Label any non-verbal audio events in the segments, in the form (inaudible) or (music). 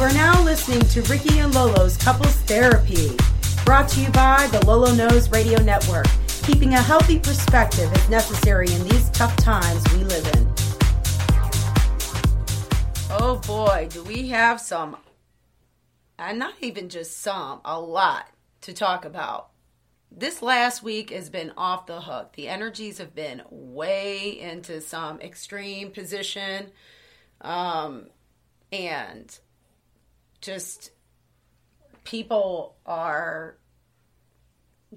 You are now listening to Ricky and Lolo's Couples Therapy, brought to you by the Lolo Knows Radio Network. Keeping a healthy perspective is necessary in these tough times we live in. Oh boy, do we have some, and not even just some, a lot to talk about. This last week has been off the hook. The energies have been way into some extreme position. Um, and just people are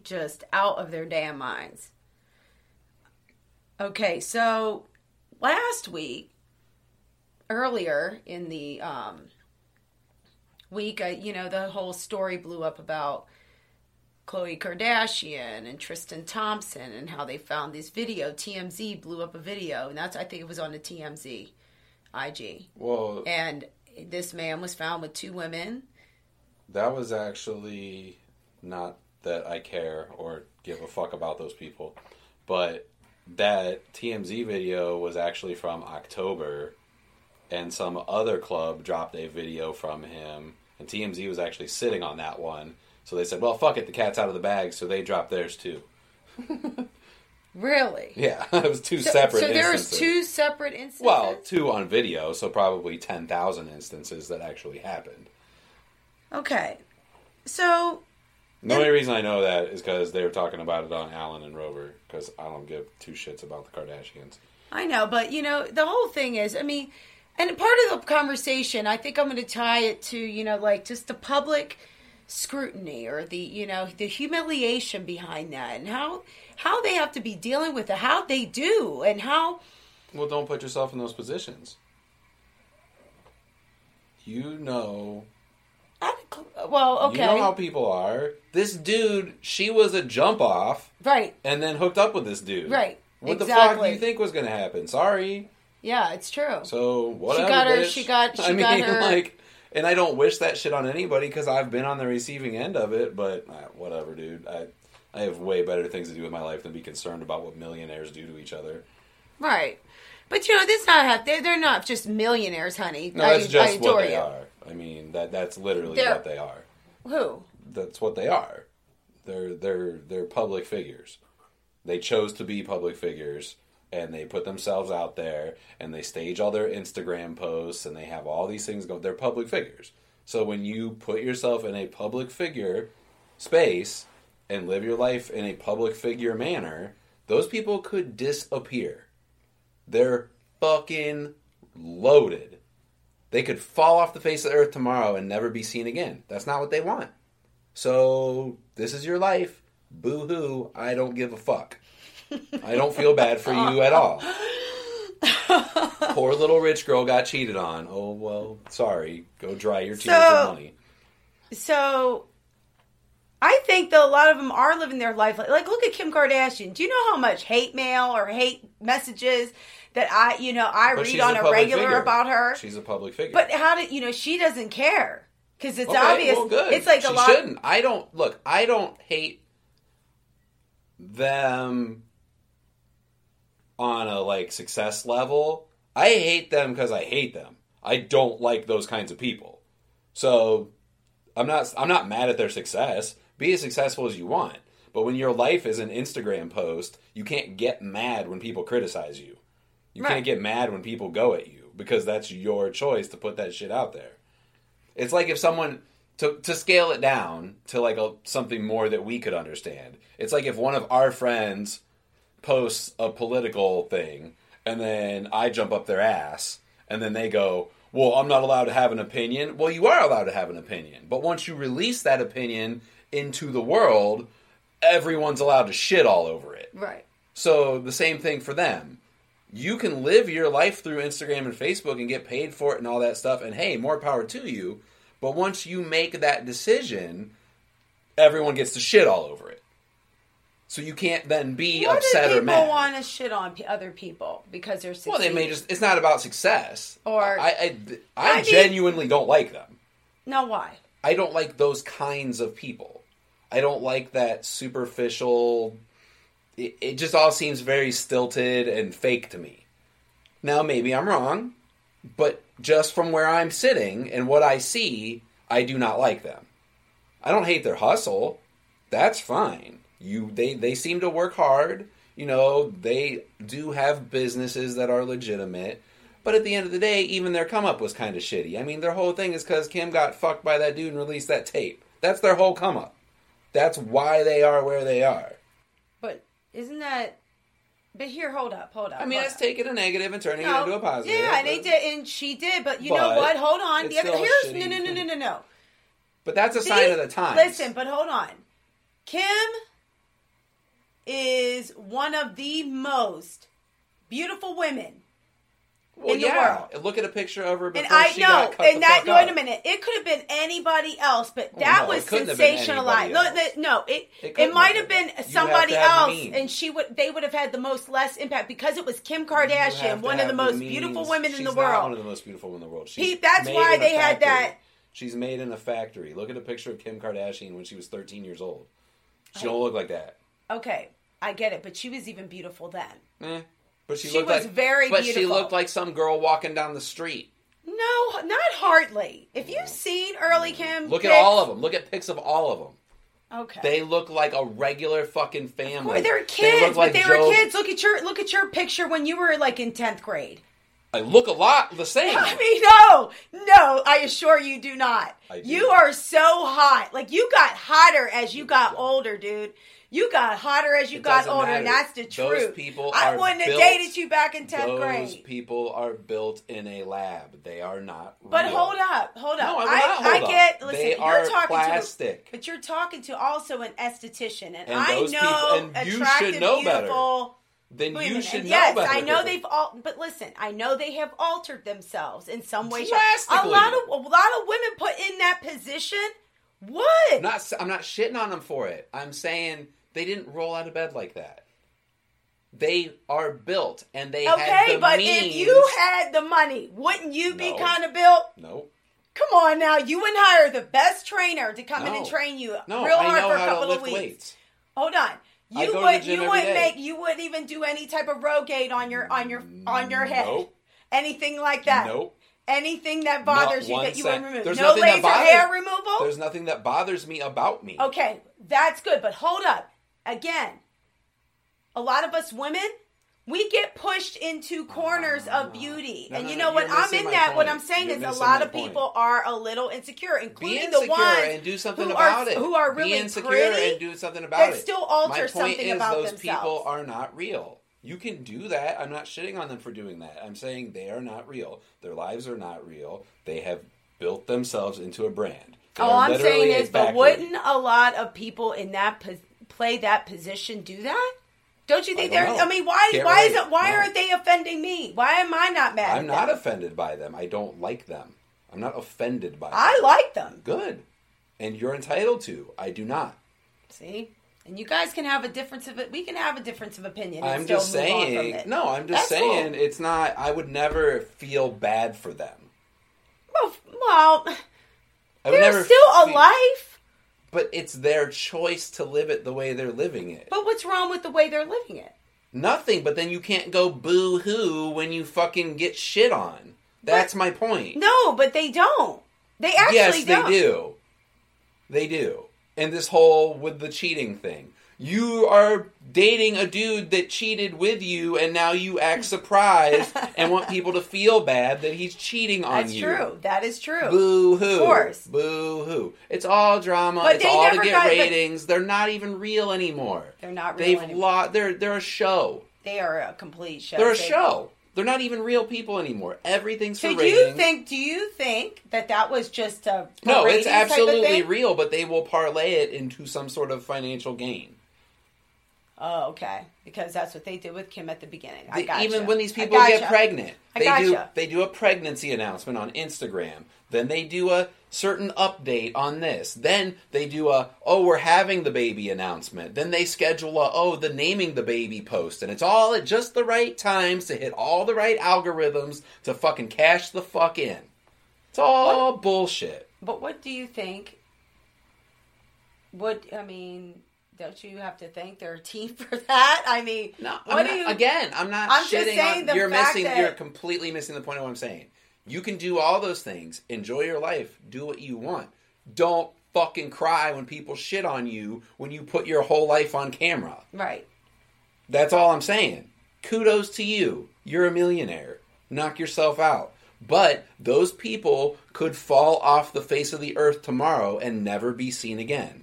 just out of their damn minds. Okay, so last week, earlier in the um, week, I, you know, the whole story blew up about Khloe Kardashian and Tristan Thompson and how they found this video. TMZ blew up a video, and that's I think it was on the TMZ IG. Well, And this man was found with two women. that was actually not that I care or give a fuck about those people, but that TMZ video was actually from October, and some other club dropped a video from him, and TMZ was actually sitting on that one. So they said, "Well, fuck it, the cat's out of the bag," so they dropped theirs too. (laughs) Really? Yeah, (laughs) it was two So, separate. so there was instances. two separate instances. Well, two on video, so probably ten thousand instances that actually happened. okay. So The only reason I know that is because they were talking about it on Allen and Rover. Because I don't give two shits about the Kardashians. I know, but you know, the whole thing is, I mean, and part of the conversation, I think I'm going to tie it to, you know, like just the public scrutiny or the, you know, the humiliation behind that and how how they have to be dealing with it, how they do, and how Well, don't put yourself in those positions. You know, I, well, okay, you know how people are. This dude, she was a jump off, right, and then hooked up with this dude. Right, What the fuck do you think was going to happen? Sorry. yeah, it's true. So whatever. (laughs) She got her- bitch. she got- she I mean, got her- like, and I don't wish that shit on anybody because I've been on the receiving end of it. But uh, whatever, dude. I I have way better things to do with my life than be concerned about what millionaires do to each other. Right. But you know, this not have they're, they're not just millionaires, honey. No, I, that's just I what they you. are. I mean, that that's literally They're- what they are. Who? That's what they are. They're they're they're public figures. They chose to be public figures and they put themselves out there and they stage all their Instagram posts and they have all these things go they're public figures. So when you put yourself in a public figure space and live your life in a public figure manner, those people could disappear. They're fucking loaded. They could fall off the face of the earth tomorrow and never be seen again. That's not what they want. So, this is your life. Boo hoo. I don't give a fuck. (laughs) I don't feel bad for you at all. (laughs) Poor little rich girl got cheated on. Oh, well, sorry. Go dry your tears So- with money. So I think that a lot of them are living their life like, like look at Kim Kardashian. Do you know how much hate mail or hate messages that I you know I But read on a, public regular figure. about her? She's a public figure. But how did you know she doesn't care? Because it's Okay, obvious. well, good. It's like she a lot. shouldn't. I don't look. I don't hate them on a like success level. I hate them because I hate them. I don't like those kinds of people. So I'm not. I'm not mad at their success. Be as successful as you want. But when your life is an Instagram post, you can't get mad when people criticize you. You Right. can't get mad when people go at you because that's your choice to put that shit out there. It's like if someone to to scale it down to like a something more that we could understand. It's like if one of our friends posts a political thing and then I jump up their ass and then they go, "Well, I'm not allowed to have an opinion." Well, you are allowed to have an opinion. But once you release that opinion into the world, everyone's allowed to shit all over it. Right. So the same thing for them. You can live your life through Instagram and Facebook and get paid for it and all that stuff. And hey, more power to you. But once you make that decision, everyone gets to shit all over it. So you can't then be What upset do or people mad. want to shit on p- other people because they're successful. well, they may just. It's not about success. Or- I, I, I, I mean- genuinely don't like them. No, why? I don't like those kinds of people. I don't like that superficial. It, it just all seems very stilted and fake to me. Now, maybe I'm wrong. But just from where I'm sitting and what I see, I do not like them. I don't hate their hustle. That's fine. You they they seem to work hard. You know, they do have businesses that are legitimate. But at the end of the day, even their come up was kind of shitty. I mean, their whole thing is because Kim got fucked by that dude and released that tape. That's their whole come up. That's why they are where they are. But isn't that? But here, hold up, hold up. I mean, up. taking a negative and turning No, it into a positive. Yeah, and they did, and she did. But you know what? Hold on. it's The other here's no, no, no, no, no, no. But that's a sign of the times. Listen, but hold on. Kim is one of the most beautiful women. well, in the yeah. world. Look at a picture of her before And I she know, got cut and the that wait a minute. It could have been anybody else, but Well, that no, was it couldn't have been sensationalized. No, no, it It it, might have been. somebody have else, and she would they would have had the most less impact because it was Kim Kardashian, one of the most means. beautiful women in the world. one of the most beautiful women in the world. He- that's why they had that- She's made in a factory. Look at a picture of Kim Kardashian when she was 13 years old. She don't look like that. Okay, I get it, but she was even beautiful then. Eh. But she, She looked was like, very But she looked like some girl walking down the street. No, not hardly. If you've seen early Kim, Look at all of them. Look at pics of all of them. Okay, They look like a regular fucking family. They're They kids, look like but they Joe- were kids. Look at your look at your picture when you were like in tenth grade. I look a lot the same. (laughs) I mean, no, no, I assure you do not. I do. You are so hot. Like you got hotter as you got older, dude. You got hotter as you It got older, and that's the Those truth. people I wouldn't have dated you back in tenth Those grade. people are built in a lab. They are not. But real. hold up, hold up. No, I I, I get. Listen, They you're are talking plastic. to, but you're talking to also an esthetician, and, And I know people- and you should attractive, know better. beautiful. Then Wait you should know yes, better. I know they've all, but listen, I know they have altered themselves in some way. A lot of a lot of women put in that position. What? I'm not. I'm not shitting on them for it. I'm saying they didn't roll out of bed like that. They are built, and they okay, the but means. if you had the money, wouldn't you be No. kind of built? no, Come on now, you wouldn't hire the best trainer to come in and train you no, real hard for a couple of weeks. weights. Hold on. You go to the would you wouldn't day. make you wouldn't even do any type of Rogaine on your on your on your head. Nope. Anything like that. Nope. Anything that bothers you that you wouldn't remove. There's no laser bothers- hair removal? There's nothing that bothers me about me. Okay, that's good, but hold up. Again, a lot of us women, we get pushed into corners of ah. beauty. No, and you no, know what? I'm in that. What. I'm saying You're is a lot of point. people are a little insecure, including the insecure ones and do something who about are, it. who are really Be insecure pretty and do something about it. still alter My point something is about those themselves. people are not real. You can do that. I'm not shitting on them for doing that. I'm saying they are not real. Their lives are not real. They have built themselves into a brand. They All I'm saying is, but wouldn't a lot of people in that play that position do that? Don't you think I don't they're? know. I mean, why? Can't why relate. isn't? Why No. aren't they offending me? Why am I not mad? I'm not them? offended by them. I don't like them. I'm not offended by them. I like them. Good. And you're entitled to. I do not. See, and you guys can have a difference of it. We can have a difference of opinion. I'm still just move on from saying. it. No, I'm just That's saying cool. it's not. I would never feel bad for them. Well, well, there's still a life. But it's their choice to live it the way they're living it. But what's wrong with the way they're living it? Nothing. But then you can't go boo hoo when you fucking get shit on. That's my point. No, but they don't. They actually yes, don't. they do. They do. And this whole with the cheating thing. You are dating a dude that cheated with you, and now you act (laughs) surprised and want people to feel bad that he's cheating on That's you. true. That is true. Boo hoo. Of course. Boo hoo. It's all drama. But it's all to get ratings. They're not even real anymore. They're not real They've anymore. lost. They're they're a show. They are a complete show. They're a They- show. They're not even real people anymore. Everything's for So do ratings. you think? Do you think that that was just a No, it's absolutely real, but they will parlay it into some sort of financial gain. Oh, okay. Because that's what they did with Kim at the beginning. I They- got even when these people gotcha. get pregnant, they do they do a pregnancy announcement on Instagram. Then they do a certain update on this. Then they do a oh we're having the baby announcement. Then they schedule a oh the naming the baby post, and it's all at just the right times to hit all the right algorithms to fucking cash the fuck in. It's all bullshit. But what do you think? What I mean, don't you have to thank their team (laughs) for that? I mean, No, what I'm do not, you? again, I'm not I'm just shitting on the you're missing that- you're completely missing the point of what I'm saying. You can do all those things. Enjoy your life. Do what you want. Don't fucking cry when people shit on you when you put your whole life on camera. Right. That's all I'm saying. Kudos to you. You're a millionaire. Knock yourself out. But those people could fall off the face of the earth tomorrow and never be seen again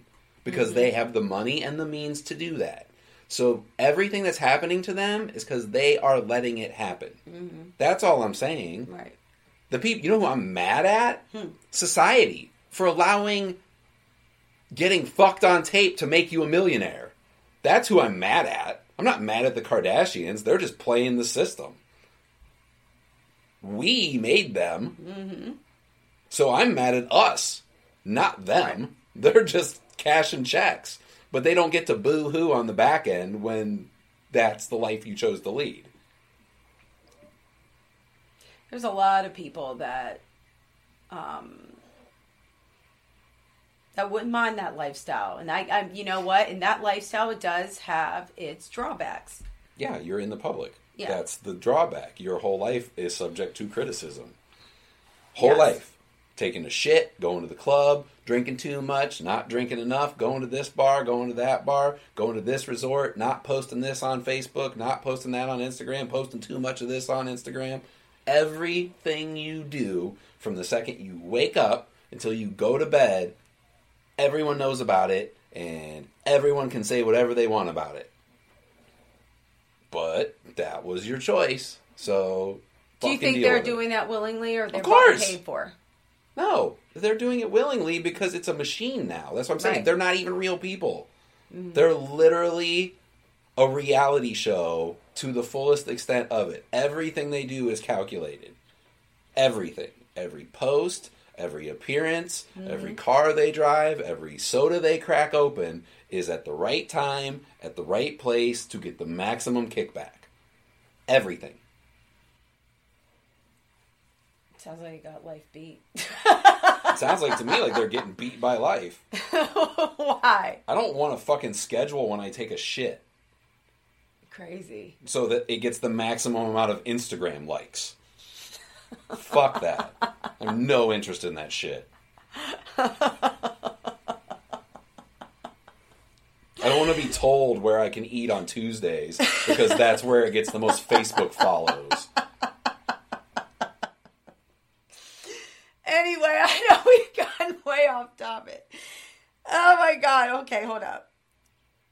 because they have the money and the means to do that. So everything that's happening to them is because they are letting it happen. Mm-hmm. That's all I'm saying. Right. The people, you know who I'm mad at? Hmm. Society for allowing getting fucked on tape to make you a millionaire. That's who I'm mad at. I'm not mad at the Kardashians. They're just playing the system. We made them. Mm-hmm. So I'm mad at us, not them. They're just cashing checks. But they don't get to boo hoo on the back end when that's the life you chose to lead. There's a lot of people that um that wouldn't mind that lifestyle. And I, I you know what? In that lifestyle it does have its drawbacks. Yeah, you're in the public. Yeah. That's the drawback. Your whole life is subject to criticism. Whole Yes. life. Taking a shit, going to the club, drinking too much, not drinking enough, going to this bar, going to that bar, going to this resort, not posting this on Facebook, not posting that on Instagram, posting too much of this on Instagram. Everything you do from the second you wake up until you go to bed, everyone knows about it and everyone can say whatever they want about it. But that was your choice. So Do you think they're with it. doing that willingly or they're Of course. paid for? No, they're doing it willingly because it's a machine now. That's what I'm saying. Right. They're not even real people. Mm-hmm. They're literally a reality show to the fullest extent of it. Everything they do is calculated. Everything. Every post, every appearance, mm-hmm. every car they drive, every soda they crack open is at the right time, at the right place to get the maximum kickback. Everything. Sounds like you got life beat. (laughs) Sounds like to me like they're getting beat by life. (laughs) Why? I don't want a fucking schedule when I take a shit Crazy. so that it gets the maximum amount of Instagram likes. Fuck that. I have no interest in that shit. I don't want to be told where I can eat on Tuesdays because that's where it gets the most Facebook follows. Anyway, I know we've gotten way off topic. Oh my god. Okay, hold up.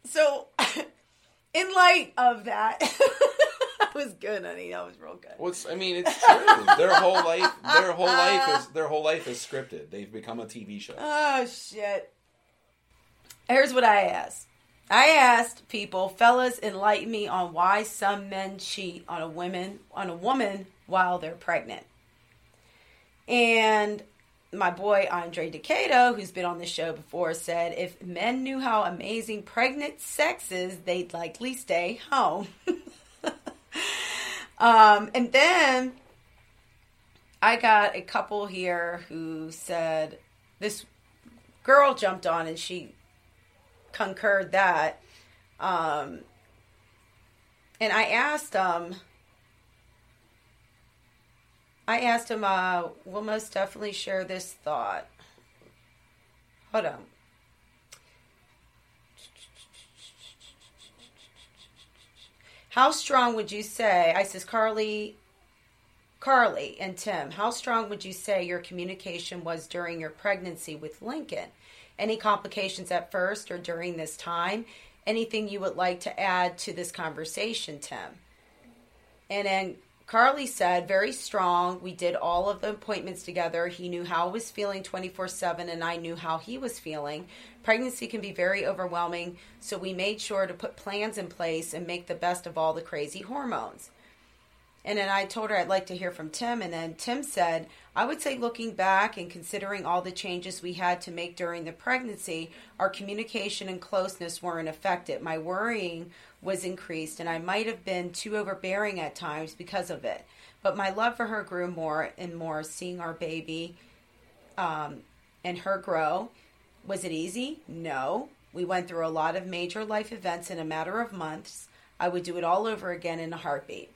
So, (laughs) in light of that, (laughs) that was good, honey. That was real good. What's I mean, it's true. Their whole life, their whole (laughs) life is their whole life is scripted. They've become a TV show. Oh shit. Here's what I asked. I asked people, fellas, enlighten me on why some men cheat on a woman on a woman while they're pregnant. And my boy Andre Decato, who's been on the show before, said if men knew how amazing pregnant sex is, they'd likely stay home. (laughs) um, and then I got a couple here who said this girl jumped on and she concurred that. Um, and I asked um, I asked him, uh, we'll most definitely share this thought. Hold on. How strong would you say, I says, Carly, Carly and Tim, how strong would you say your communication was during your pregnancy with Lincoln? Any complications at first or during this time? Anything you would like to add to this conversation, Tim? And then Carly said, very strong. We did all of the appointments together. He knew how I was feeling 24 7, and I knew how he was feeling. Pregnancy can be very overwhelming, so we made sure to put plans in place and make the best of all the crazy hormones. And then I told her I'd like to hear from Tim. And then Tim said, I would say looking back and considering all the changes we had to make during the pregnancy, our communication and closeness weren't affected. My worrying was increased, and I might have been too overbearing at times because of it. But my love for her grew more and more, seeing our baby um, and her grow. Was it easy? No. We went through a lot of major life events in a matter of months. I would do it all over again in a heartbeat.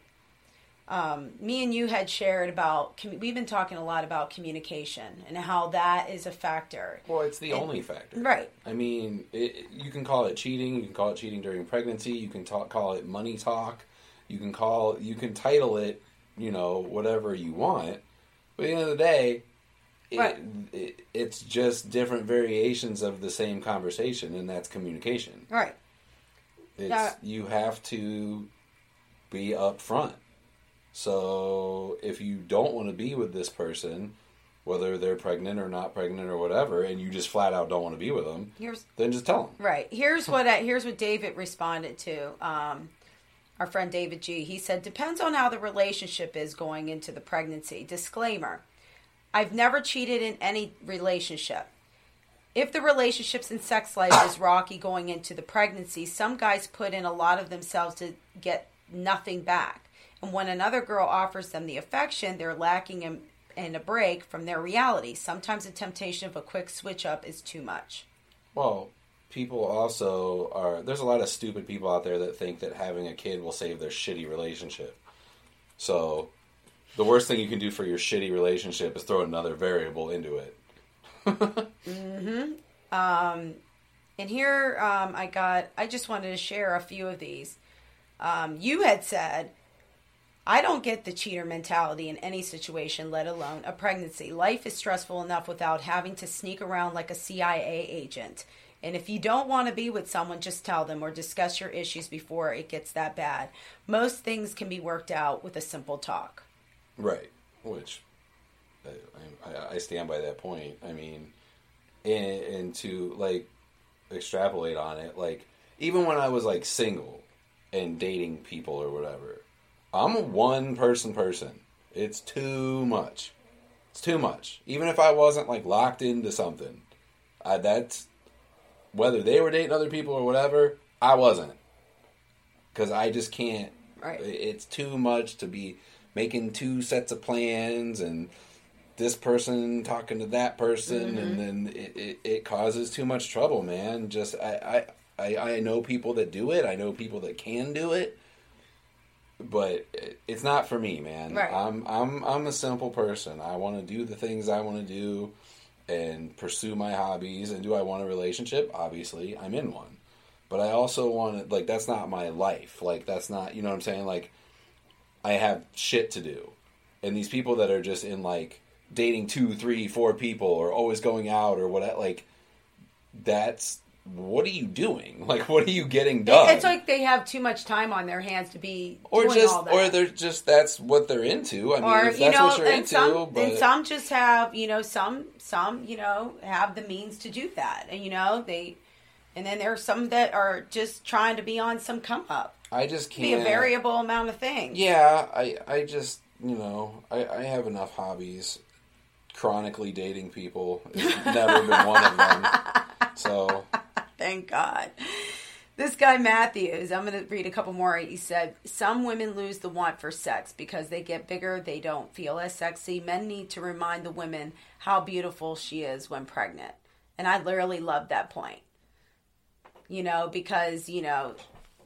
Um, me and you had shared about we've been talking a lot about communication and how that is a factor Well, it's the only factor. right I mean, it, you can call it cheating. You can call it cheating during pregnancy. You can talk, call it money talk. You can call you can title it, you know, whatever you want. But at the end of the day, it, Right. it, it's just different variations of the same conversation, and that's communication. right It's you have to be upfront. So if you don't want to be with this person, whether they're pregnant or not pregnant or whatever, and you just flat out don't want to be with them, here's then just tell them. Right. Here's what I, here's what David responded to. Um, our friend David G. He said, "Depends on how the relationship is going into the pregnancy." Disclaimer: I've never cheated in any relationship. If the relationships and sex life is rocky going into the pregnancy, some guys put in a lot of themselves to get nothing back. And when another girl offers them the affection, they're lacking in, in a break from their reality. Sometimes the temptation of a quick switch up is too much. Well, people also are. There's a lot of stupid people out there that think that having a kid will save their shitty relationship. So, the worst thing you can do for your shitty relationship is throw another variable into it. Mm hmm Um and here um, I got, I just wanted to share a few of these. Um, you had said, I don't get the cheater mentality in any situation, let alone a pregnancy. Life is stressful enough without having to sneak around like a CIA agent. And if you don't want to be with someone, just tell them or discuss your issues before it gets that bad. Most things can be worked out with a simple talk. Right. Which I, I, stand by that point. I mean, and, and to like extrapolate on it, like even when I was like single and dating people or whatever, I'm a one person person. It's too much. It's too much. Even if I wasn't like locked into something, I, that's whether they were dating other people or whatever. I wasn't because I just can't. Right. It's too much to be making two sets of plans and this person talking to that person, and mm-hmm. then it, it, it causes too much trouble, man. Just I, I I I know people that do it. I know people that can do it. But it's not for me, man. Right. I'm I'm I'm a simple person. I want to do the things I want to do and pursue my hobbies. And do I want a relationship? Obviously, I'm in one. But I also want to like that's not my life. Like that's not you know what I'm saying. Like I have shit to do, and these people that are just in like dating two, three, four people or always going out or what like that's what are you doing? (laughs) Like what are you getting done? It's like they have too much time on their hands to be or just or they're just that's what they're into. I mean, or if you know, what you're and into, some but and some just have you know some some you know have the means to do that, and you know they, and then there are some that are just trying to be on some come up, I just can't be a variable amount of things. Yeah, I I just you know I, I have enough hobbies. Chronically dating people has never been one of them. (laughs) So Thank God. This guy Matthews, I'm going to read a couple more. He said, Some women lose the want for sex because they get bigger, they don't feel as sexy. Men need to remind the women how beautiful she is when pregnant. And I literally love that point. You know, because, you know,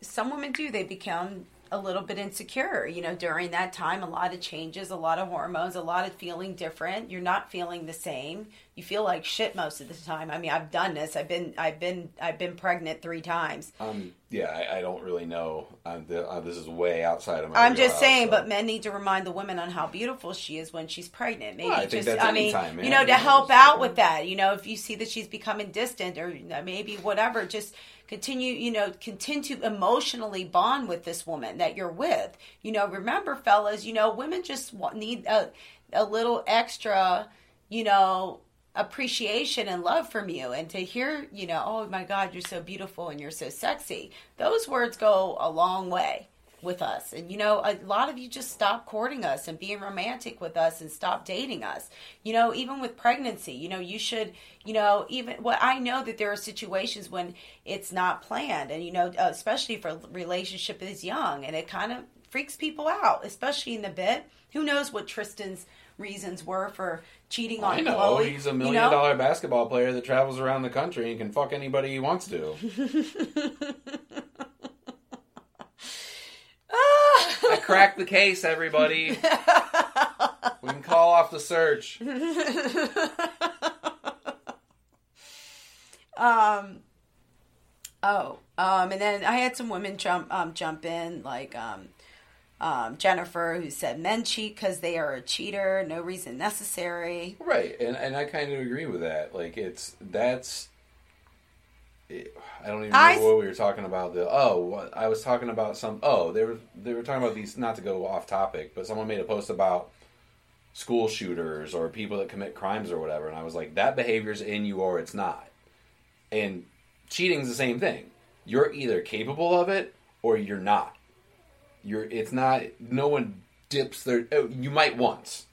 some women do, they become a little bit insecure. You know, during that time, a lot of changes, a lot of hormones, a lot of feeling different. You're not feeling the same. You feel like shit most of the time. I mean, I've done this. I've been, I've been, I've been pregnant three times. um yeah, I, I don't really know. Uh, the, uh, this is way outside of my. I'm just saying, so. but men need to remind the women on how beautiful she is when she's pregnant. Maybe Well, I think just, I mean, you know, to help out with that. You know, if you see that she's becoming distant or maybe whatever, just continue. You know, continue to emotionally bond with this woman that you're with. You know, remember, fellas, you know, women just need a a little extra. You know. Appreciation and love from you, and to hear, you know, oh my God, you're so beautiful and you're so sexy. Those words go a long way with us. And you know, a lot of you just stop courting us and being romantic with us and stop dating us. You know, even with pregnancy, you know, you should, you know, even well, I know that there are situations when it's not planned, and you know, especially if a relationship is young, and it kind of freaks people out, especially in the bit. Who knows what Tristan's reasons were for cheating on I know Khloe? he's a you million know? dollar basketball player that travels around the country and can fuck anybody he wants to. (laughs) I cracked the case, everybody. we can call off the search. um. Oh, um, and then I had some women jump um, jump in, like um, um, Jennifer, who said men cheat because they are a cheater, no reason necessary. Right, and and I kind of agree with that. Like it's that's. I don't even know I- what we were talking about. The oh, what, I was talking about some. Oh, they were they were talking about these. Not to go off topic, but someone made a post about school shooters or people that commit crimes or whatever, and I was like, that behavior's in you or it's not. And cheating's the same thing. You're either capable of it or you're not. You're. It's not. No one dips their. oh, You might once.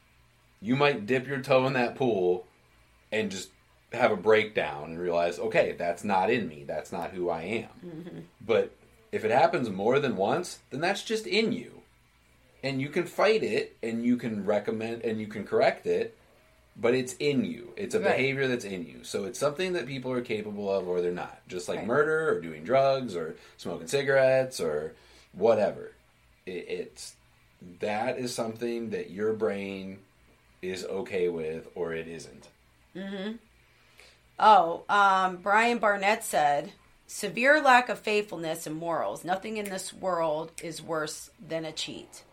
You might dip your toe in that pool and just have a breakdown and realize, okay, that's not in me. That's not who I am. Mm-hmm. But if it happens more than once, then that's just in you. And you can fight it and you can recommend and you can correct it, but it's in you. It's a Right. behavior that's in you. So it's something that people are capable of or they're not. Just like Right. murder or doing drugs or smoking cigarettes or whatever. It, it's that is something that your brain is okay with or it isn't. Mm-hmm. Oh, um, Brian Barnett said, severe lack of faithfulness and morals. Nothing in this world is worse than a cheat.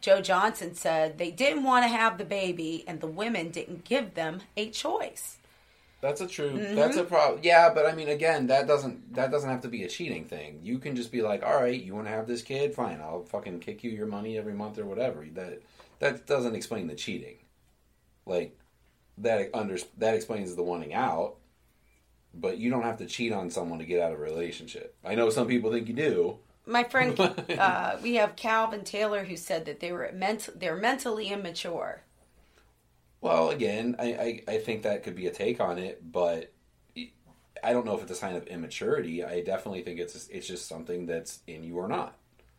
Joe Johnson said they didn't want to have the baby and the women didn't give them a choice. That's a true. Mm-hmm. That's a problem. Yeah, but I mean, again, that doesn't that doesn't have to be a cheating thing. You can just be like, all right, you want to have this kid, fine. I'll fucking kick you your money every month or whatever. That that doesn't explain the cheating. Like that under that explains the wanting out, but you don't have to cheat on someone to get out of a relationship. I know some people think you do. My friend, (laughs) uh, we have Calvin Taylor who said that they were ment- they're mentally immature. Well, again, I, I, I think that could be a take on it, but I don't know if it's a sign of immaturity. I definitely think it's it's just something that's in you or not.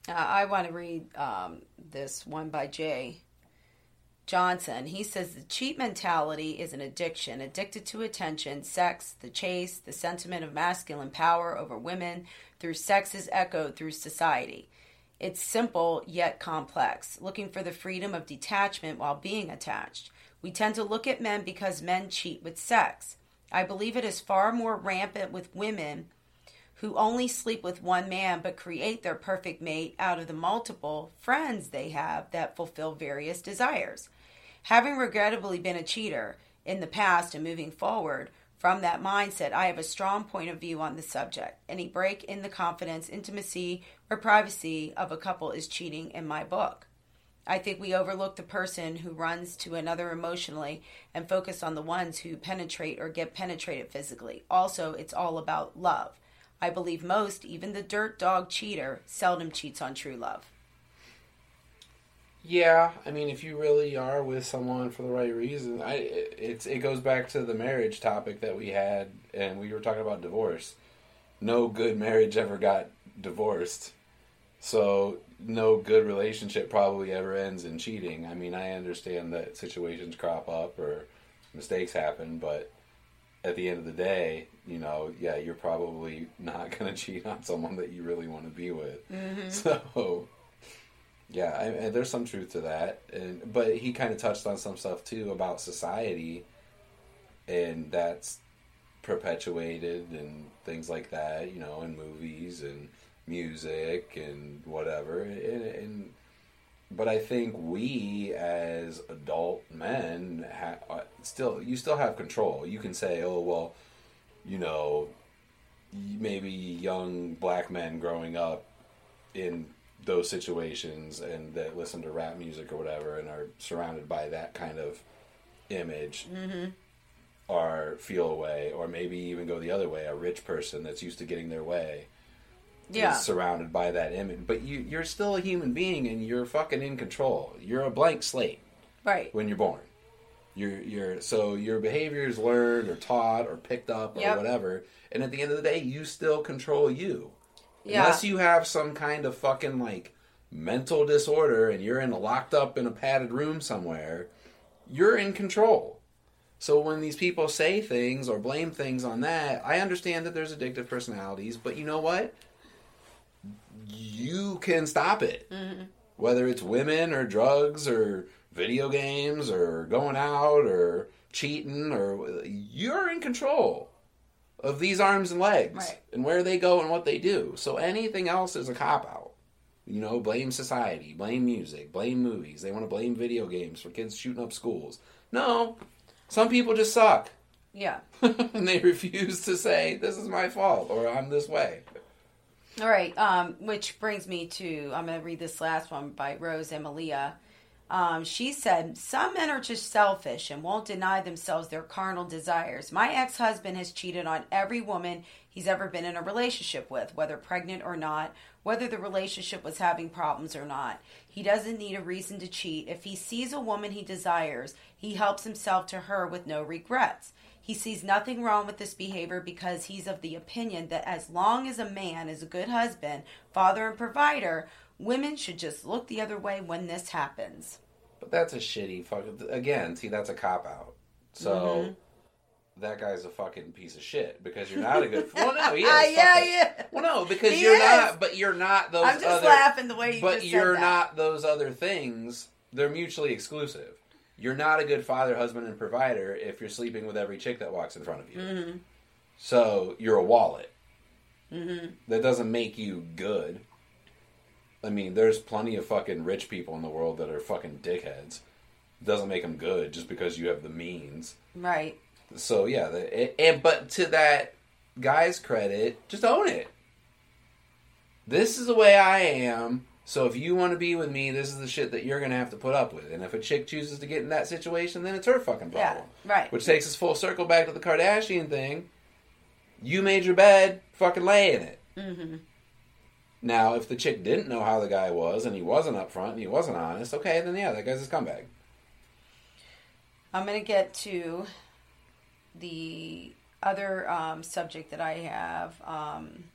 Uh, I want to read um, this one by Jay Johnson. He says the cheat mentality is an addiction, addicted to attention, sex, the chase, the sentiment of masculine power over women through sex is echoed through society. It's simple yet complex, looking for the freedom of detachment while being attached. We tend to look at men because men cheat with sex. I believe it is far more rampant with women who only sleep with one man but create their perfect mate out of the multiple friends they have that fulfill various desires. Having regrettably been a cheater in the past and moving forward from that mindset, I have a strong point of view on the subject. Any break in the confidence, intimacy, or privacy of a couple is cheating in my book. I think we overlook the person who runs to another emotionally and focus on the ones who penetrate or get penetrated physically. Also, it's all about love. I believe most, even the dirt dog cheater, seldom cheats on true love. Yeah, I mean, if you really are with someone for the right reason, I it's it goes back to the marriage topic that we had, and we were talking about divorce. No good marriage ever got divorced, so no good relationship probably ever ends in cheating. I mean, I understand that situations crop up or mistakes happen, but at the end of the day, you know, yeah, you're probably not (laughs) going to cheat on someone that you really want to be with. Mm-hmm. (laughs) So. Yeah, I, there's some truth to that, and but he kind of touched on some stuff too about society, and that's perpetuated and things like that, you know, in movies and music and whatever, and, and but I think we as adult men uh, still you still have control. You can say, oh well, you know, maybe young black men growing up in those situations and that listen to rap music or whatever and are surrounded by that kind of image mm-hmm. or feel away or maybe even go the other way. A rich person that's used to getting their way Yeah. is surrounded by that image. But you you're still a human being and you're fucking in control. You're a blank slate Right. when you're born. You're you're so your behavior is learned or taught or picked up or Yep. whatever. And at the end of the day you still control you Yeah. Unless you have some kind of fucking like mental disorder and you're in a locked up in a padded room somewhere, you're in control. So when these people say things or blame things on that, I understand that there's addictive personalities, but you know what? You can stop it. Mm-hmm. whether it's women or drugs or video games or going out or cheating or you're in control of these arms and legs Right. and where they go and what they do. So anything else is a cop out. You know, blame society, blame music, blame movies. They want to blame video games for kids shooting up schools. No, some people just suck. Yeah. (laughs) and they refuse to say, this is my fault or I'm this way. All right, um, which brings me to I'm going to read this last one by Rose Emilia. Um, she said, Some men are just selfish and won't deny themselves their carnal desires. My ex husband has cheated on every woman he's ever been in a relationship with, whether pregnant or not, whether the relationship was having problems or not. He doesn't need a reason to cheat. If he sees a woman he desires, he helps himself to her with no regrets. He sees nothing wrong with this behavior because he's of the opinion that as long as a man is a good husband, father, and provider, women should just look the other way when this happens. But that's a shitty fucking. Again, see, that's a cop out. So Mm-hmm. that guy's a fucking piece of shit because you're not a good. well, no, he (laughs) is. Ah, yeah, yeah. Well, no, because He you're is. not. But you're not those. I'm just other, laughing the way you But just said you're not those other things. They're mutually exclusive. You're not a good father, husband, and provider if you're sleeping with every chick that walks in front of you. Mm-hmm. So you're a wallet. That doesn't make you good. I mean, there's plenty of fucking rich people in the world that are fucking dickheads. Doesn't make them good just because you have the means. Right. So yeah, the, and but to that guy's credit, just own it. This is the way I am. So if you want to be with me, this is the shit that you're gonna have to put up with. And if a chick chooses to get in that situation, then it's her fucking Yeah. problem. Right. Which takes us full circle back to the Kardashian thing. You made your bed, fucking lay in it. Mm-hmm. Now, if the chick didn't know how the guy was and he wasn't upfront and he wasn't honest, okay, then yeah, that guy's a scumbag. I'm going to get to the other um, subject that I have um,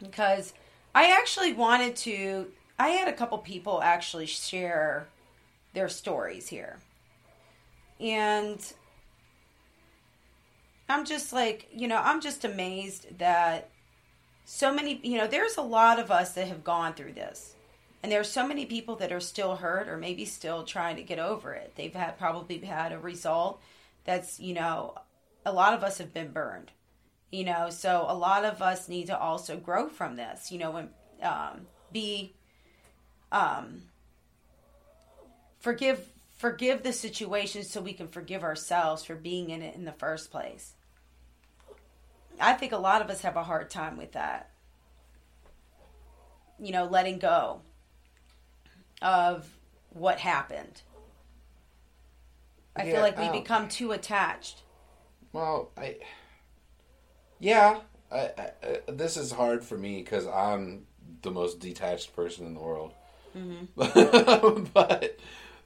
because I actually wanted to. I had a couple people actually share their stories here, and I'm just like, you know, I'm just amazed that so many, you know, there's a lot of us that have gone through this. And there's so many people that are still hurt or maybe still trying to get over it. They've had probably had a result that's, you know, a lot of us have been burned. You know, so a lot of us need to also grow from this, you know, and um, be um forgive forgive the situation so we can forgive ourselves for being in it in the first place. I think a lot of us have a hard time with that. You know, letting go of what happened. I Yeah, feel like we oh. become too attached. Well, I yeah, I, I, I, this is hard for me because I'm the most detached person in the world. Mm-hmm. (laughs) but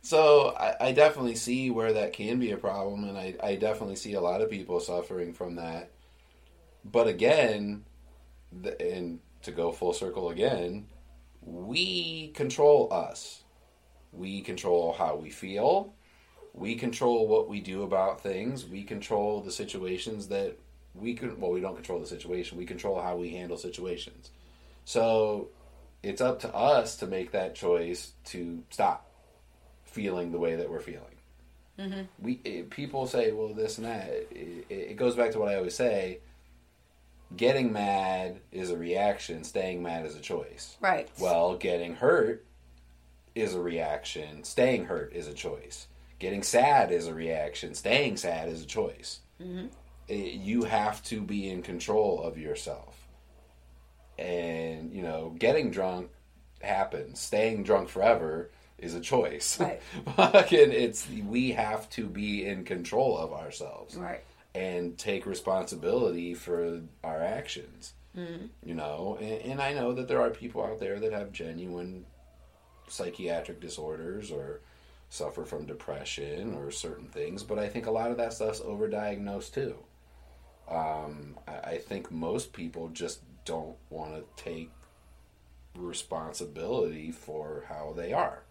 so I, I definitely see where that can be a problem, and I, I definitely see a lot of people suffering from that. But again, the, and to go full circle again, we control us. We control how we feel. We control what we do about things. We control the situations that we can. Well, we don't control the situation. We control how we handle situations. So it's up to us to make that choice to stop feeling the way that we're feeling. Mm-hmm. We it, people say, well, this and that. It, it goes back to what I always say. Getting mad is a reaction. Staying mad is a choice. Right. Well, getting hurt is a reaction. Staying hurt is a choice. Getting sad is a reaction. Staying sad is a choice. It- you have to be in control of yourself. And, you know, getting drunk happens. Staying drunk forever is a choice. Right. (laughs) Fucking, it's we have to be in control of ourselves right. And take responsibility for our actions. You know, and, and I know that there are people out there that have genuine psychiatric disorders or suffer from depression or certain things, but I think a lot of that stuff's overdiagnosed too. Um, I, I think most people just don't want to take responsibility for how they are.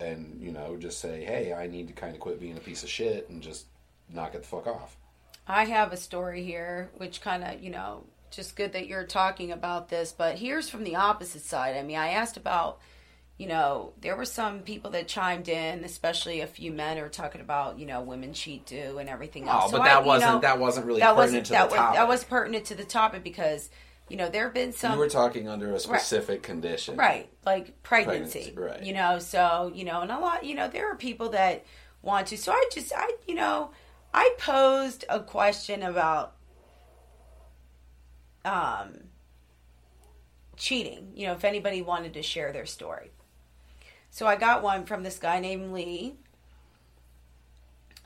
And, you know, just say, hey, I need to kind of quit being a piece of shit and just knock it the fuck off. I have a story here which kind of, you know, just good that you're talking about this. But here's from the opposite side. I mean, I asked about, you know, there were some people that chimed in, especially a few men who are talking about, you know, women cheat do and everything oh, else. Oh, but So that I- wasn't know, that wasn't really that pertinent wasn't to that the was topic. that was pertinent to the topic because, you know, there have been some you were talking under a specific condition, Right, like pregnancy. Pregnancy, right. You know, so, you know, and a lot, you know, there are people that want to. So I just, I, you know, I posed a question about um, cheating, you know, if anybody wanted to share their story. So I got one from this guy named Lee.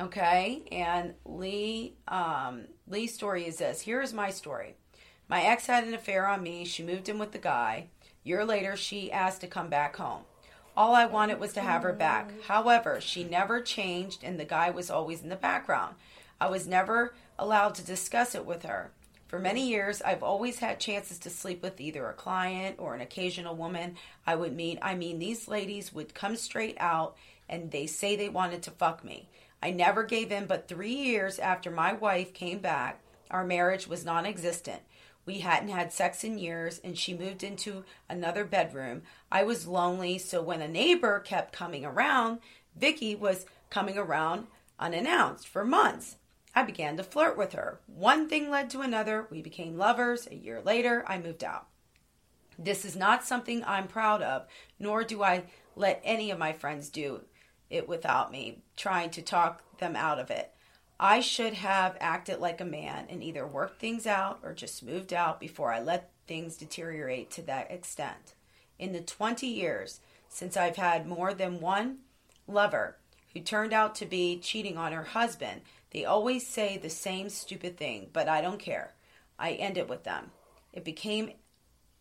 Okay, and Lee, um, Lee's story is this. Here is my story. My ex had an affair on me. She moved in with the guy. Year later, she asked to come back home. All I wanted was to have her back. However, she never changed, and the guy was always in the background. I was never allowed to discuss it with her. For many years, I've always had chances to sleep with either a client or an occasional woman I would meet. I mean, these ladies would come straight out and they say they wanted to fuck me. I never gave in, but three years after my wife came back, our marriage was non existent. We hadn't had sex in years, and she moved into another bedroom. I was lonely, so when a neighbor kept coming around, Vicky was coming around unannounced for months. I began to flirt with her. One thing led to another. We became lovers. A year later, I moved out. This is not something I'm proud of, nor do I let any of my friends do it without me, trying to talk them out of it. I should have acted like a man and either worked things out or just moved out before I let things deteriorate to that extent. In the 20 years since I've had more than one lover who turned out to be cheating on her husband, they always say the same stupid thing, but I don't care. I end it with them. It became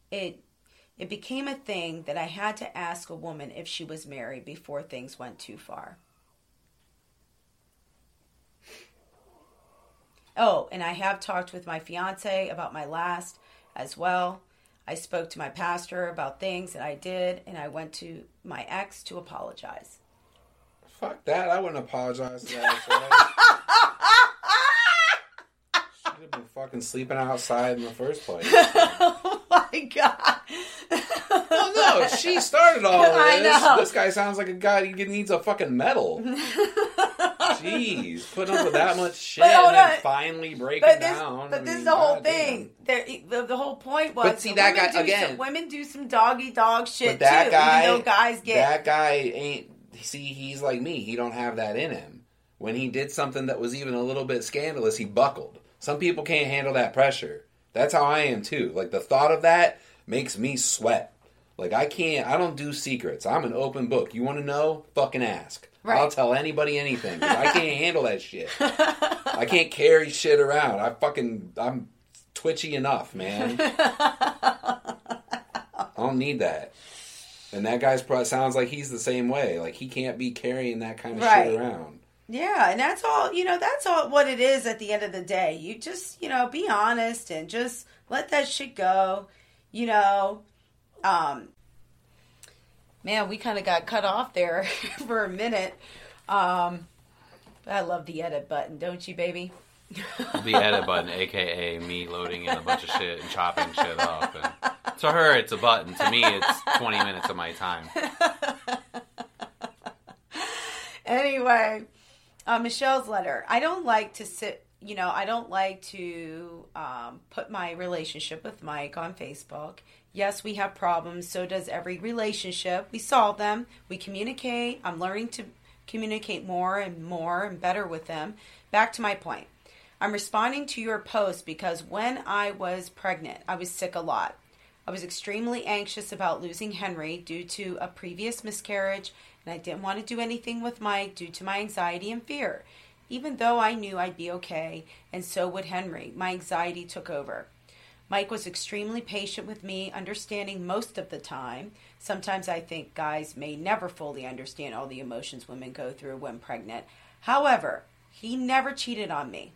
it it became a thing that I had to ask a woman if she was married before things went too far. Oh, and I have talked with my fiance about my last as well. I spoke to my pastor about things that I did, and I went to my ex to apologize. Fuck that! I wouldn't apologize to that. (laughs) Should have been fucking sleeping outside in the first place. (laughs) oh my god! Well, no, she started all (laughs) this. This guy sounds like a guy who needs a fucking medal. Jeez, putting up with that much (laughs) shit But and then finally breaking But this, down. but I this is mean, the whole thing. There, the, the whole point was. But see, that guy- do again- Some, women do some doggy dog shit that too, guy, even though guys get. that guy ain't. See, he's like me. He don't have that in him. When he did something that was even a little bit scandalous, he buckled. Some people can't handle that pressure. That's how I am too. Like the thought of that makes me sweat. Like I can't. I don't do secrets. I'm an open book. You want to know? Fucking ask. Right. I'll tell anybody anything. I (laughs) can't handle that shit. I can't carry shit around. I fucking. I'm twitchy enough, man. I don't need that. And that guy's pro- sounds like he's the same way. Like he can't be carrying that kind of Right. shit around. Yeah, and that's all, you know, that's all what it is at the end of the day. You just, you know, be honest and just let that shit go. You know, um man, we kind of got cut off there (laughs) for a minute. Um I love the edit button, don't you, baby? (laughs) the edit button, aka me loading in a bunch of shit and chopping shit up. And to her, it's a button. To me, it's 20 minutes of my time. (laughs) anyway, uh, Michelle's letter. I don't like to sit, you know, I don't like to um, put my relationship with Mike on Facebook. Yes, we have problems. So does every relationship. We solve them. We communicate. I'm learning to communicate more and more and better with them. Back to my point. I'm responding to your post because when I was pregnant, I was sick a lot. I was extremely anxious about losing Henry due to a previous miscarriage, and I didn't want to do anything with Mike due to my anxiety and fear. Even though I knew I'd be okay, and so would Henry, my anxiety took over. Mike was extremely patient with me, understanding most of the time. Sometimes I think guys may never fully understand all the emotions women go through when pregnant. However, he never cheated on me.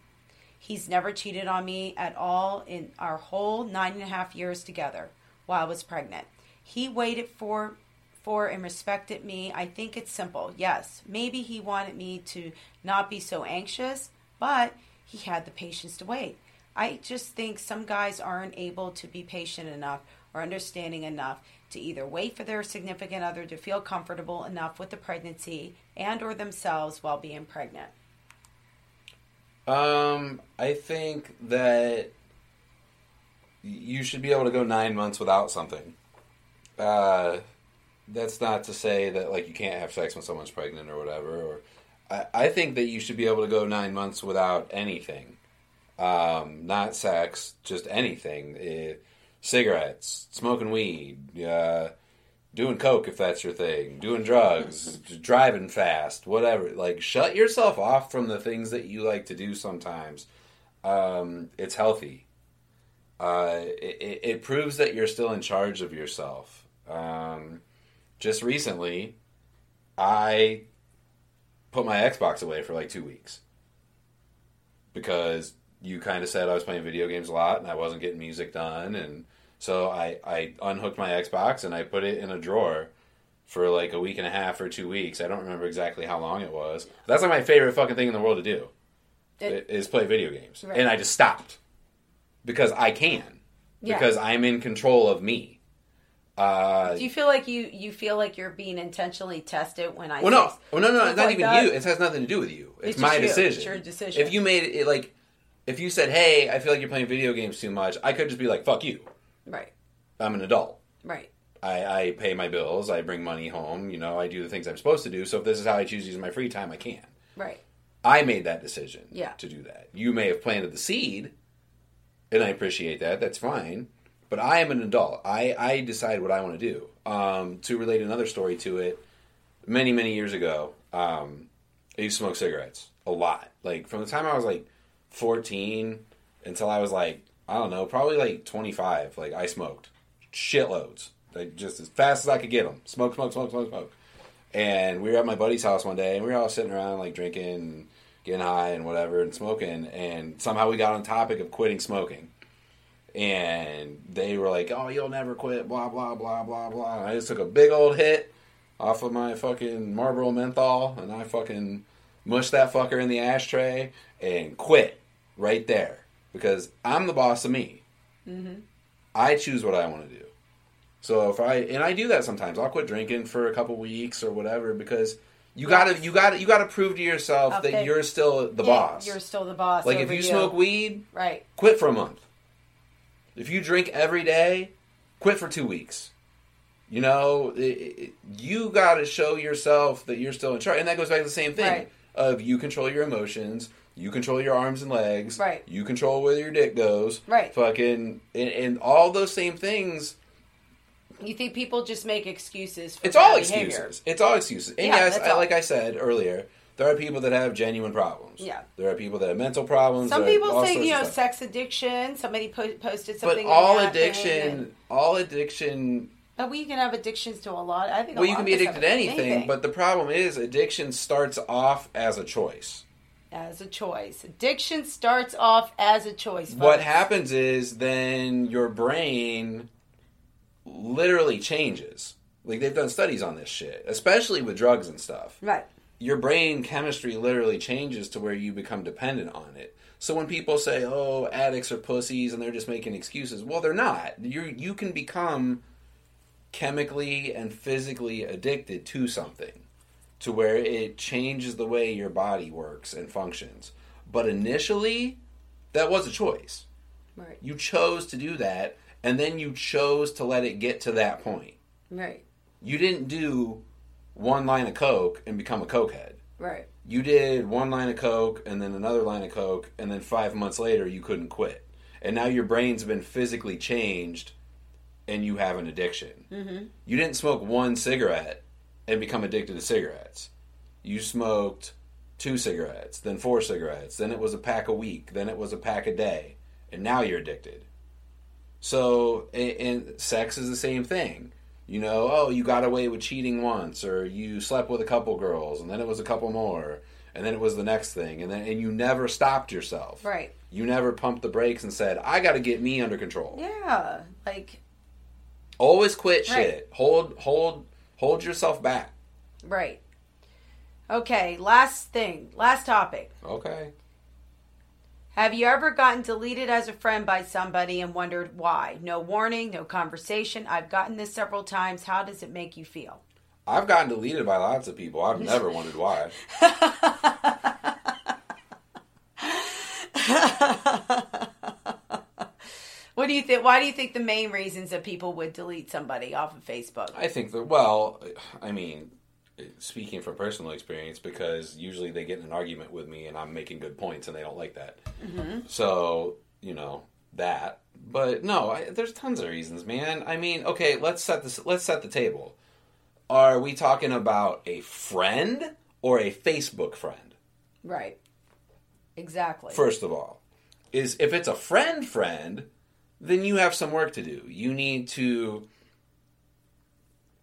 He's never cheated on me at all in our whole nine and a half years together while I was pregnant. He waited for for and respected me. I think it's simple. Yes, maybe he wanted me to not be so anxious, but he had the patience to wait. I just think some guys aren't able to be patient enough or understanding enough to either wait for their significant other to feel comfortable enough with the pregnancy and or themselves while being pregnant. Um, I think that you should be able to go nine months without something. Uh, that's not to say that like you can't have sex when someone's pregnant or whatever. Or I, I think that you should be able to go nine months without anything. Um, not sex, just anything. Eh, cigarettes, smoking weed, uh, doing coke if that's your thing, doing drugs, (laughs) driving fast, whatever. Like shut yourself off from the things that you like to do sometimes. Um, it's healthy. Uh, it, it proves that you're still in charge of yourself. Um, just recently, I put my Xbox away for like two weeks because you kind of said I was playing video games a lot and I wasn't getting music done, and so I I unhooked my Xbox and I put it in a drawer for like a week and a half or two weeks. I don't remember exactly how long it was. That's like my favorite fucking thing in the world to do It- is play video games, Right. and I just stopped because I can Yeah. because I'm in control of me. Uh, Do you feel like you you feel like you're being intentionally tested when I well, no, well, no, no, stuff not like even that? you. It has nothing to do with you. It's, It's my you. decision. It's your decision. If you made it like, if you said, "Hey, I feel like you're playing video games too much," I could just be like, "Fuck you." Right, I'm an adult. right, I, I pay my bills. I bring money home. You know, I do the things I'm supposed to do. So if this is how I choose to use my free time, I can. right. I made that decision Yeah. to do that. You may have planted the seed, and I appreciate that. That's fine. But I am an adult. I, I decide what I want to do. Um, to relate another story to it, many, many years ago, um, I used to smoke cigarettes a lot. Like, from the time I was like 14 until I was like, I don't know, probably like 25. Like, I smoked shitloads. Like, just as fast as I could get them. Smoke, smoke, smoke, smoke, smoke. And we were at my buddy's house one day, and we were all sitting around, like drinking, getting high, and whatever, and smoking. And somehow we got on topic of quitting smoking. And they were like, "Oh, you'll never quit," blah blah blah blah blah. And I just took a big old hit off of my fucking Marlboro menthol, and I fucking mushed that fucker in the ashtray and quit right there because I'm the boss of me. Mm-hmm. I choose what I want to do. So if I and I do that sometimes, I'll quit drinking for a couple weeks or whatever because you gotta you gotta you gotta prove to yourself that you're still the Yeah, boss. You're still the boss. like if over you smoke weed, right, quit for a month. If you drink every day, quit for two weeks. You know, it, it, you got to show yourself that you're still in charge, and that goes back to the same thing Right. of you control your emotions, you control your arms and legs, Right. You control where your dick goes, Right. Fucking, and, and all those same things. you think people just make excuses? For It's all behavior. excuses. It's all excuses. And Yeah, yes, that's I, all. like I said earlier, there are people that have genuine problems. Yeah. there are people that have mental problems. Some there are people all say sorts you of know stuff. sex addiction. Somebody po- posted But something. all that thing, addiction, and- all addiction but we can have addictions to a lot. I think. a Well, you lot can of be addicted to anything, but the problem is addiction starts off as a choice. As a choice, addiction starts off as a choice. What happens is then your brain literally changes. Like they've done studies on this shit, especially with drugs and stuff. Right. Your brain chemistry literally changes to where you become dependent on it. So when people say, "Oh, addicts are pussies and they're just making excuses," well, they're not. You you can become chemically and physically addicted to something to where it changes the way your body works and functions. But initially, that was a choice. Right. You chose to do that, and then you chose to let it get to that point. Right. You didn't do one line of Coke and become a Cokehead. Right. You did one line of Coke and then another line of Coke, and then five months later, you couldn't quit. And now your brain's been physically changed, and you have an addiction. Mm-hmm. You didn't smoke one cigarette and become addicted to cigarettes. You smoked two cigarettes, then four cigarettes, then it was a pack a week, then it was a pack a day, and now you're addicted. So, and, and sex is the same thing. You know, oh, you got away with cheating once, or you slept with a couple girls, and then it was a couple more, and then it was the next thing, and then and you never stopped yourself. Right. You never pumped the brakes and said, "I got to get me under control." Yeah. Like. Always quit Right. shit. Hold, hold, hold yourself back. Right. Okay. Last thing. Last topic. Okay. Have you ever gotten deleted as a friend by somebody and wondered why? No warning, no conversation. I've gotten this several times. How does it make you feel? I've gotten deleted by lots of people. I've never wondered why. (laughs) (laughs) What do you think? Why do you think the main reasons that people would delete somebody off of Facebook? I think that, well, I mean, speaking from personal experience, because usually they get in an argument with me and I'm making good points and they don't like that. Mm-hmm. So, you know, that. But no, I, there's tons of reasons, man. I mean, okay, let's set this. Let's set the table. Are we talking about a friend or a Facebook friend? Right. Exactly. First of all, is if it's a friend friend, then you have some work to do. You need to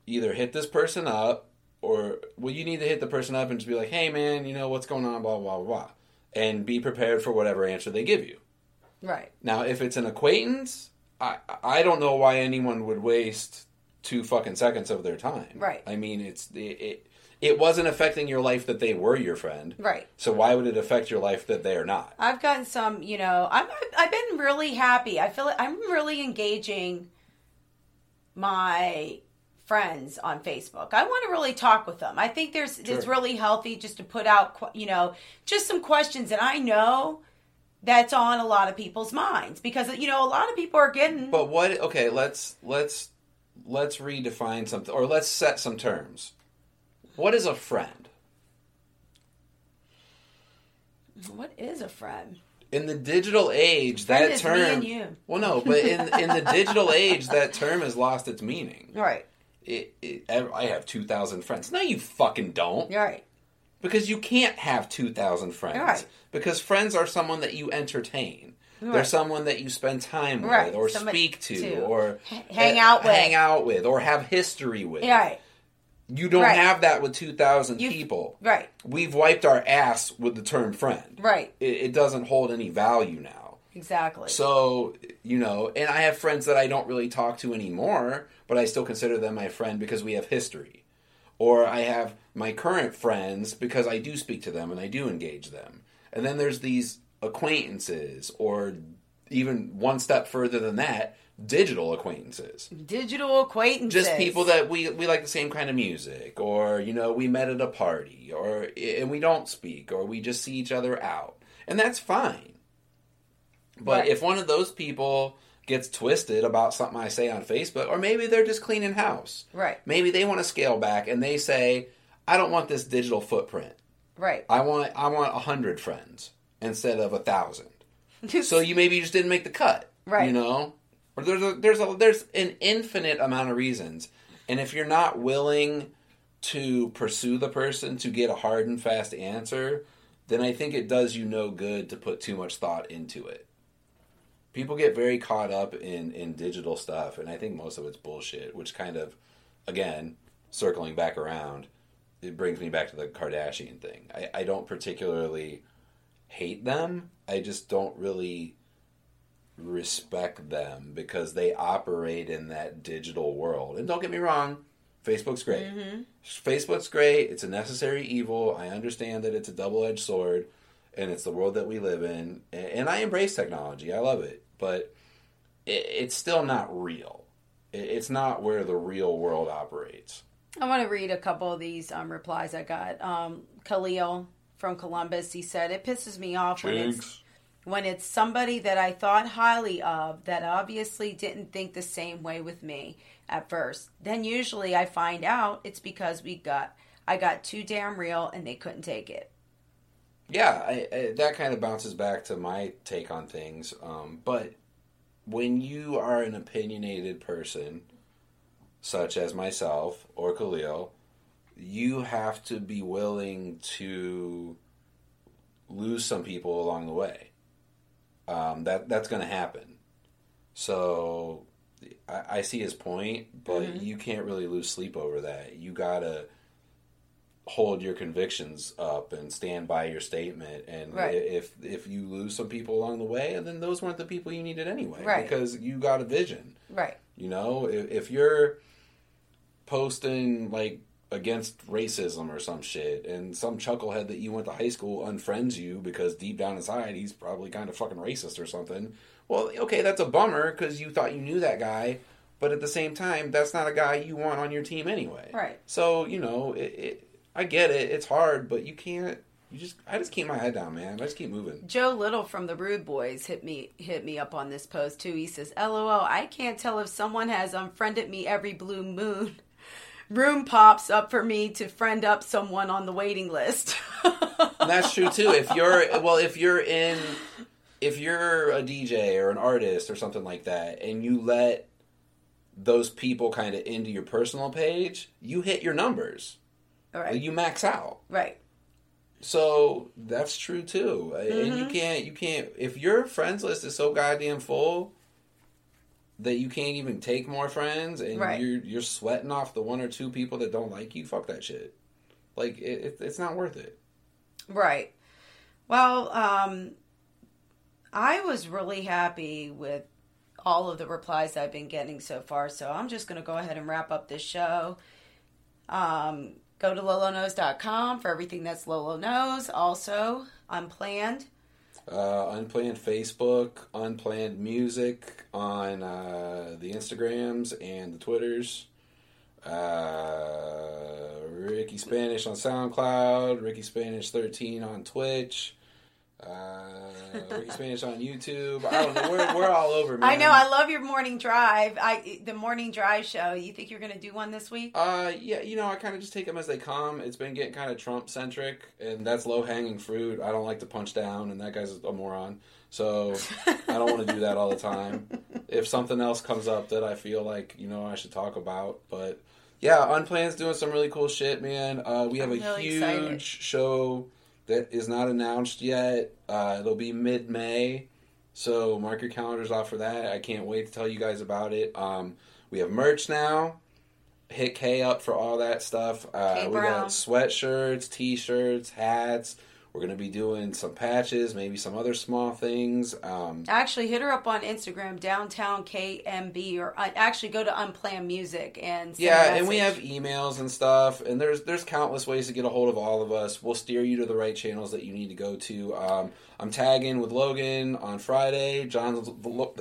either hit this person up or well you need to hit the person up and just be like, "Hey man, you know what's going on blah blah blah blah." And be prepared for whatever answer they give you. right. Now, if it's an acquaintance, I I don't know why anyone would waste two fucking seconds of their time. Right. I mean, it's it, it it wasn't affecting your life that they were your friend. Right. So why would it affect your life that they are not? I've gotten some, you know, I'm, I've been really happy. I feel like I'm really engaging my friends on Facebook. I want to really talk with them. I think there's it's really healthy just to put out, you know, just some questions that I know that's on a lot of people's minds because you know a lot of people are getting But what? Okay, let's let's let's redefine something, or let's set some terms. What is a friend what is a friend? in the digital age? Friend that term. Well, no, but in in the digital age, that term has lost its meaning. Right. It, it, I have two thousand friends. No, you fucking don't. Right. Because you can't have 2,000 friends. Right. Because friends are someone that you entertain. They're someone that you spend time with Right. or Somebody speak to, to or hang out with. hang out with or have history with. Right. You don't Right. have that with 2,000 You- people. Right. We've wiped our ass with the term friend. Right. It, it doesn't hold any value now. Exactly. So, you know, and I have friends that I don't really talk to anymore, but I still consider them my friend because we have history. Or I have my current friends because I do speak to them and I do engage them. And then there's these acquaintances, or even one step further than that, digital acquaintances. Digital acquaintances. Just people that we we like the same kind of music, or you know, we met at a party, or and we don't speak, or we just see each other out, and that's fine. But Right. if one of those people gets twisted about something I say on Facebook, or maybe they're just cleaning house, Right. maybe they want to scale back and they say, "I don't want this digital footprint. Right. I want I want a hundred friends instead of a thousand. So you maybe just didn't make the cut, Right. You know, or there's a, there's a there's an infinite amount of reasons, and if you're not willing to pursue the person to get a hard and fast answer, then I think it does you no good to put too much thought into it. People get very caught up in in digital stuff, and I think most of it's bullshit. Which kind of, again, circling back around, it brings me back to the Kardashian thing. I, I don't particularly hate them. I just don't really respect them because they operate in that digital world. And don't get me wrong, Facebook's great. Facebook's great. It's a necessary evil. I understand that it's a double edged sword and it's the world that we live in. And I embrace technology. I love it. But it's still not real. It's not where the real world operates. I want to read a couple of these um, replies I got. Um, Khalil from Columbus, he said, "It pisses me off when it's when it's somebody that I thought highly of that obviously didn't think the same way with me at first. Then usually I find out it's because we got I got too damn real and they couldn't take it. Yeah, I, I, that kind of bounces back to my take on things. Um, but when you are an opinionated person, such as myself or Khalil, you have to be willing to lose some people along the way. Um, that that's going to happen. So I, I see his point, but you can't really lose sleep over that. You gotta hold your convictions up and stand by your statement. And Right. if if you lose some people along the way, and then those weren't the people you needed anyway, Right. because you got a vision. Right. You know, if, if you're posting like against racism or some shit, and some chucklehead that you went to high school unfriends you because deep down inside he's probably kind of fucking racist or something. Well, okay, that's a bummer because you thought you knew that guy, but at the same time, that's not a guy you want on your team anyway. Right. So you know, it, it, I get it. It's hard, but you can't. You just, I just keep my head down, man. I just keep moving. Joe Little from the Rude Boys hit me hit me up on this post too. He says, "LOL, I can't tell if someone has unfriended me every blue moon. (laughs) Room pops up for me to friend up someone on the waiting list." And (laughs) that's true too. If you're well, if you're in, if you're a DJ or an artist or something like that, and you let those people kind of into your personal page, you hit your numbers. All right. You max out. right. So that's true too. And Mm-hmm. you can't, you can't. If your friends list is so goddamn full that you can't even take more friends, and Right. you're you're sweating off the one or two people that don't like you, fuck that shit. Like it, it, it's not worth it. Right. Well, um, I was really happy with all of the replies I've been getting so far, so I'm just going to go ahead and wrap up this show. Um, go to loloknows.com for everything that's Lolo Knows. Also, Unplanned. Uh, unplanned Facebook, unplanned music on uh, the Instagrams and the Twitters. Uh, Ricky Spanish on SoundCloud, Ricky Spanish 13 on Twitch, uh, Ricky Spanish on YouTube. I don't know. We're, we're all over, man. I know. I love your morning drive. I the morning drive show. You think you're going to do one this week? Uh, yeah, you know, I kind of just take them as they come. It's been getting kind of Trump centric, and that's low hanging fruit. I don't like to punch down, and that guy's a moron. So I don't want to do that all the time. If something else comes up that I feel like you know I should talk about, but yeah, Unplanned's doing some really cool shit, man. Uh, we have I'm a really huge excited. show that is not announced yet. Uh, it'll be mid May. So mark your calendars off for that. I can't wait to tell you guys about it. Um, we have merch now. Hit K up for all that stuff. Uh, we got sweatshirts, t-shirts, hats. We're gonna be doing some patches, maybe some other small things. Um, Actually, hit her up on Instagram, downtown KMB, or uh, actually go to Unplanned Music and yeah, and we have emails and stuff, and there's there's countless ways to get a hold of all of us. We'll steer you to the right channels that you need to go to. Um, I'm tagging with Logan on Friday. John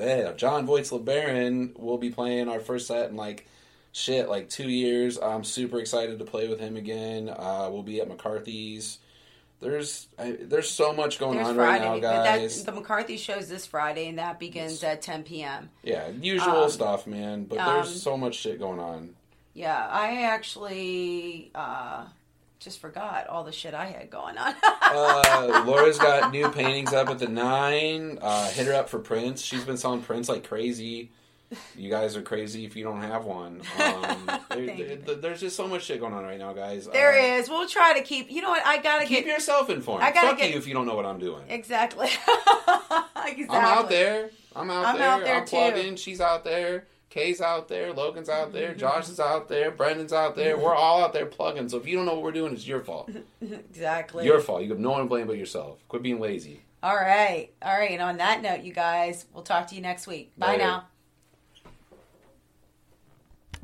eh, John Voights LeBaron will be playing our first set in like shit like two years. I'm super excited to play with him again. Uh, we'll be at McCarthy's. There's I, there's so much going There's on Friday. right now, But that- guys. the McCarthy show's this Friday, and that begins at 10 p.m. yeah, usual um, stuff, man. But um, there's so much shit going on. Yeah, I actually uh, just forgot all the shit I had going on. (laughs) uh, Laura's got new paintings up at the nine. Uh, hit her up for prints. She's been selling prints like crazy. (laughs) You guys are crazy if you don't have one. (laughs) Um, there- there- there's just so much shit going on right now, guys. there Uh, is. We'll try to keep. You know what? I gotta Keep get yourself informed. I gotta Fuck get- you if you don't know what I'm doing. exactly. exactly. (laughs) I'm out there. I'm out I'm there. out there, I'm too. plugging. She's out there. Kay's out there. Logan's out there. Mm-hmm. Josh is out there. Brendan's out there. We're all out there plugging. So if you don't know what we're doing, it's your fault. Exactly. Your fault. You have no one to blame but yourself. Quit being lazy. All right. All right. And on that note, you guys, we'll talk to you next week. Bye Later. now.